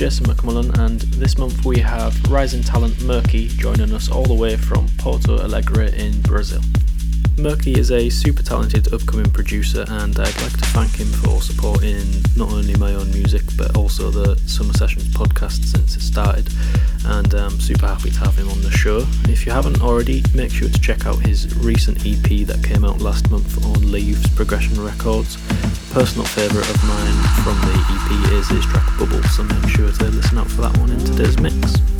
Jason McMullen, and this month we have rising talent Murky joining us all the way from Porto Alegre in Brazil. Murky is a super talented upcoming producer, and I'd like to thank him for supporting not only my own music but also the Summer Sessions podcast since it started. And I'm super happy to have him on the show. If you haven't already, make sure to check out his recent EP that came out last month on Leaves Progression Records. Personal favourite of mine from the EP is his track Bubble, so make sure to listen out for that one in today's mix.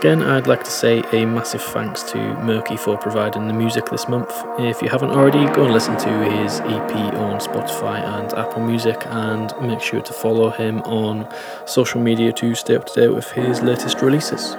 again, I'd like to say a massive thanks to Murky for providing the music this month. If you haven't already, go and listen to his EP on Spotify and Apple Music, and make sure to follow him on social media to stay up to date with his latest releases.